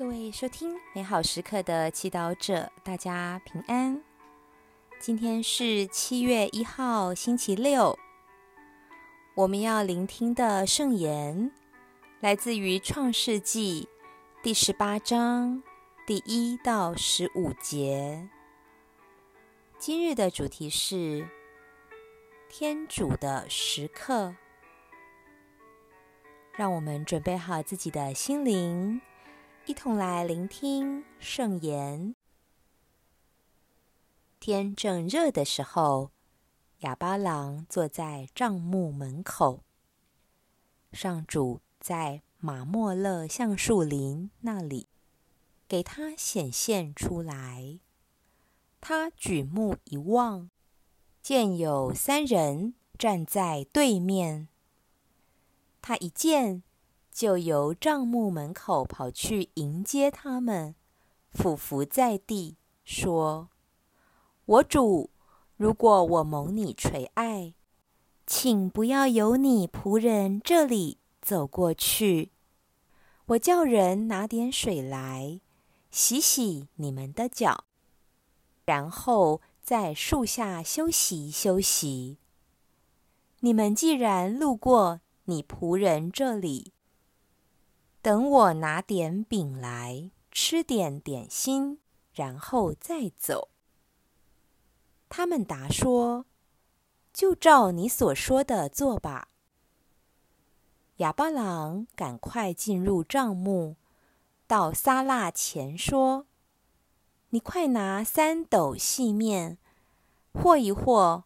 各位收听美好时刻的祈祷者，大家平安。今天是七月一号，星期六。我们要聆听的圣言来自于创世纪第十八章第一到十五节。今日的主题是天主的时刻。让我们准备好自己的心灵。一同来聆听圣言。天正热的时候，哑巴郎坐在帐幕门口。上主在马莫勒橡树林那里给他显现出来。他举目一望，见有三人站在对面。他一见。就由帐幕门口跑去迎接他们，俯伏在地说：“我主，如果我蒙你垂爱，请不要由你仆人这里走过去。我叫人拿点水来，洗洗你们的脚，然后在树下休息休息。你们既然路过你仆人这里。”等我拿点饼来，吃点点心，然后再走。他们答说：“就照你所说的做吧。”哑巴郎赶快进入帐幕，到撒辣前说：“你快拿三斗细面，和一和，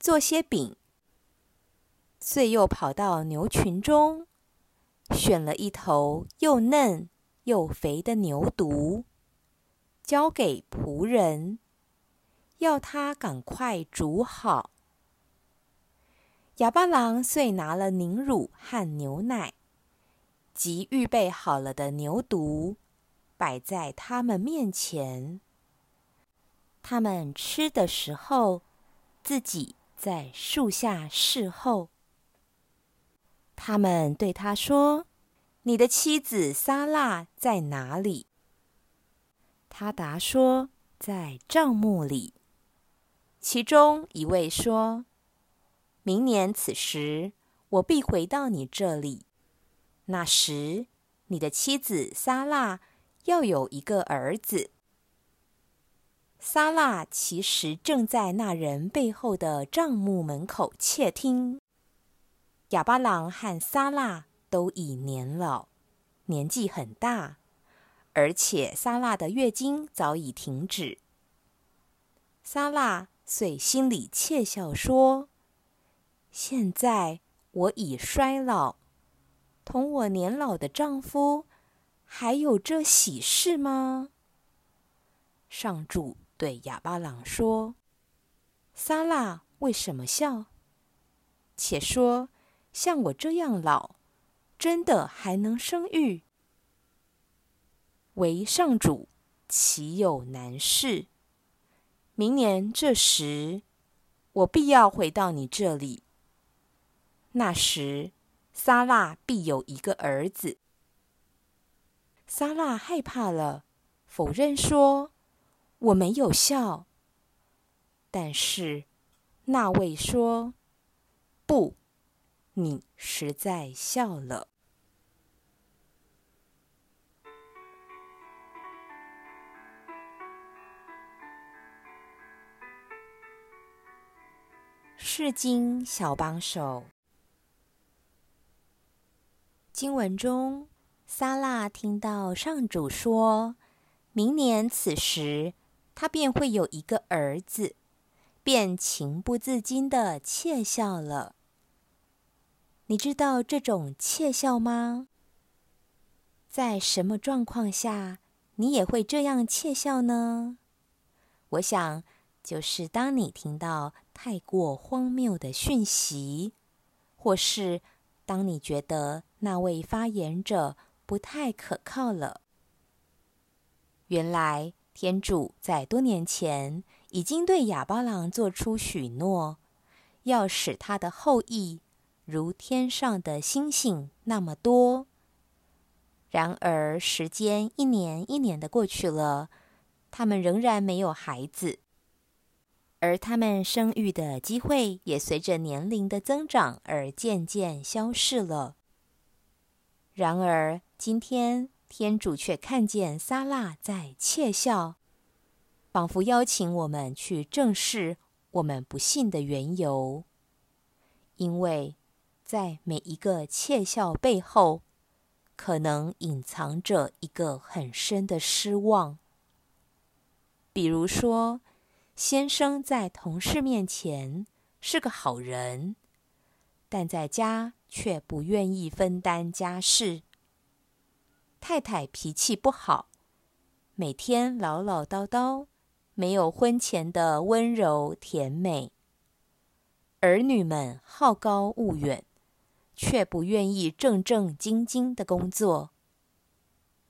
做些饼。”遂又跑到牛群中。选了一头又嫩又肥的牛犊，交给仆人，要他赶快煮好。哑巴郎遂拿了凝乳和牛奶，及预备好了的牛犊，摆在他们面前。他们吃的时候，自己在树下侍候。他们对他说：“你的妻子撒拉在哪里？”他答说：“在帐幕里。”其中一位说：“明年此时，我必回到你这里。那时，你的妻子撒拉要有一个儿子。”撒拉其实正在那人背后的帐幕门口窃听。哑巴郎和萨拉都已年老，年纪很大，而且萨拉的月经早已停止。萨拉遂心里窃笑说：“现在我已衰老，同我年老的丈夫还有这喜事吗？”上主对哑巴郎说：“萨拉为什么笑？且说。”像我这样老，真的还能生育？为上主岂有难事？明年这时，我必要回到你这里。那时，撒拉必有一个儿子。撒拉害怕了，否认说：“我没有笑。”但是那位说：“不。”你实在笑了。是经小帮手。经文中，撒拉听到上主说，明年此时，他便会有一个儿子，便情不自禁的窃笑了。你知道这种窃笑吗？在什么状况下你也会这样窃笑呢？我想，就是当你听到太过荒谬的讯息，或是当你觉得那位发言者不太可靠了。原来，天主在多年前已经对亚巴郎做出许诺，要使他的后裔。如天上的星星那么多，然而，时间一年一年的过去了，他们仍然没有孩子，而他们生育的机会也随着年龄的增长而渐渐消逝了。然而，今天天主却看见撒辣在窃笑，仿佛邀请我们去正视我们不幸的缘由，因为在每一个窃笑背后，可能隐藏着一个很深的失望。比如说，先生在同事面前是个好人，但在家却不愿意分担家事；太太脾气不好，每天唠唠叨叨，没有婚前的温柔甜美；儿女们好高骛远。却不愿意正正经经的工作。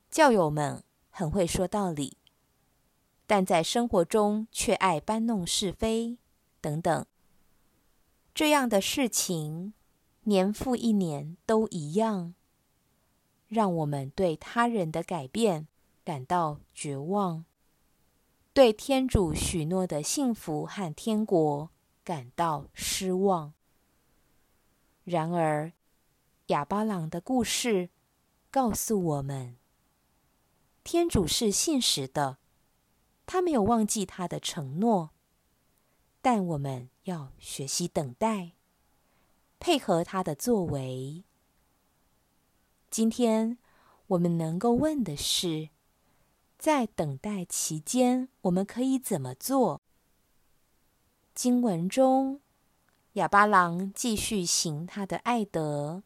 教友们很会说道理，但在生活中却爱搬弄是非等等。这样的事情年复一年都一样，让我们对他人的改变感到绝望，对天主许诺的幸福和天国感到失望。然而，亚巴郎的故事告诉我们，天主是信实的，他没有忘记他的承诺。但我们要学习等待，配合他的作为。今天我们能够问的是，在等待期间，我们可以怎么做？经文中。哑巴郎继续行他的爱德，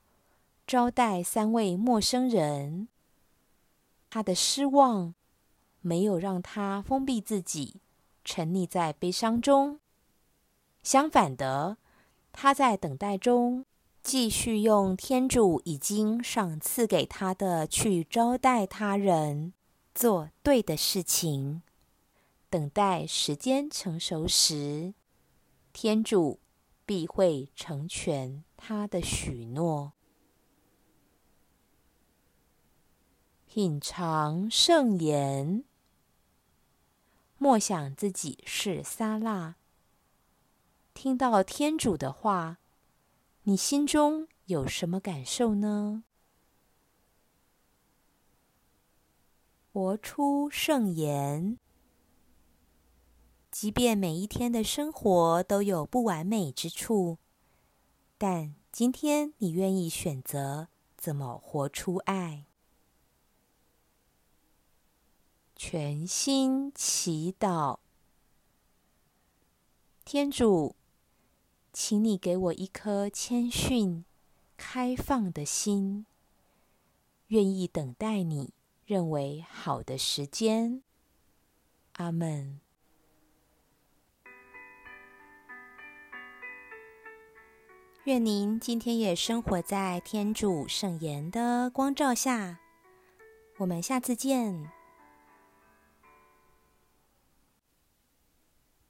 招待三位陌生人。他的失望没有让他封闭自己，沉溺在悲伤中。相反的，他在等待中继续用天主已经赏赐给他的去招待他人，做对的事情。等待时间成熟时，天主。必会成全他的许诺。品尝圣言，默想自己是撒辣。听到天主的话，你心中有什么感受呢？活出圣言。即便每一天的生活都有不完美之处，但今天你愿意选择怎么活出爱？全心祈祷，天主，请你给我一颗谦逊、开放的心，愿意等待你认为好的时间。阿门。愿您今天也生活在天主圣言的光照下。我们下次见。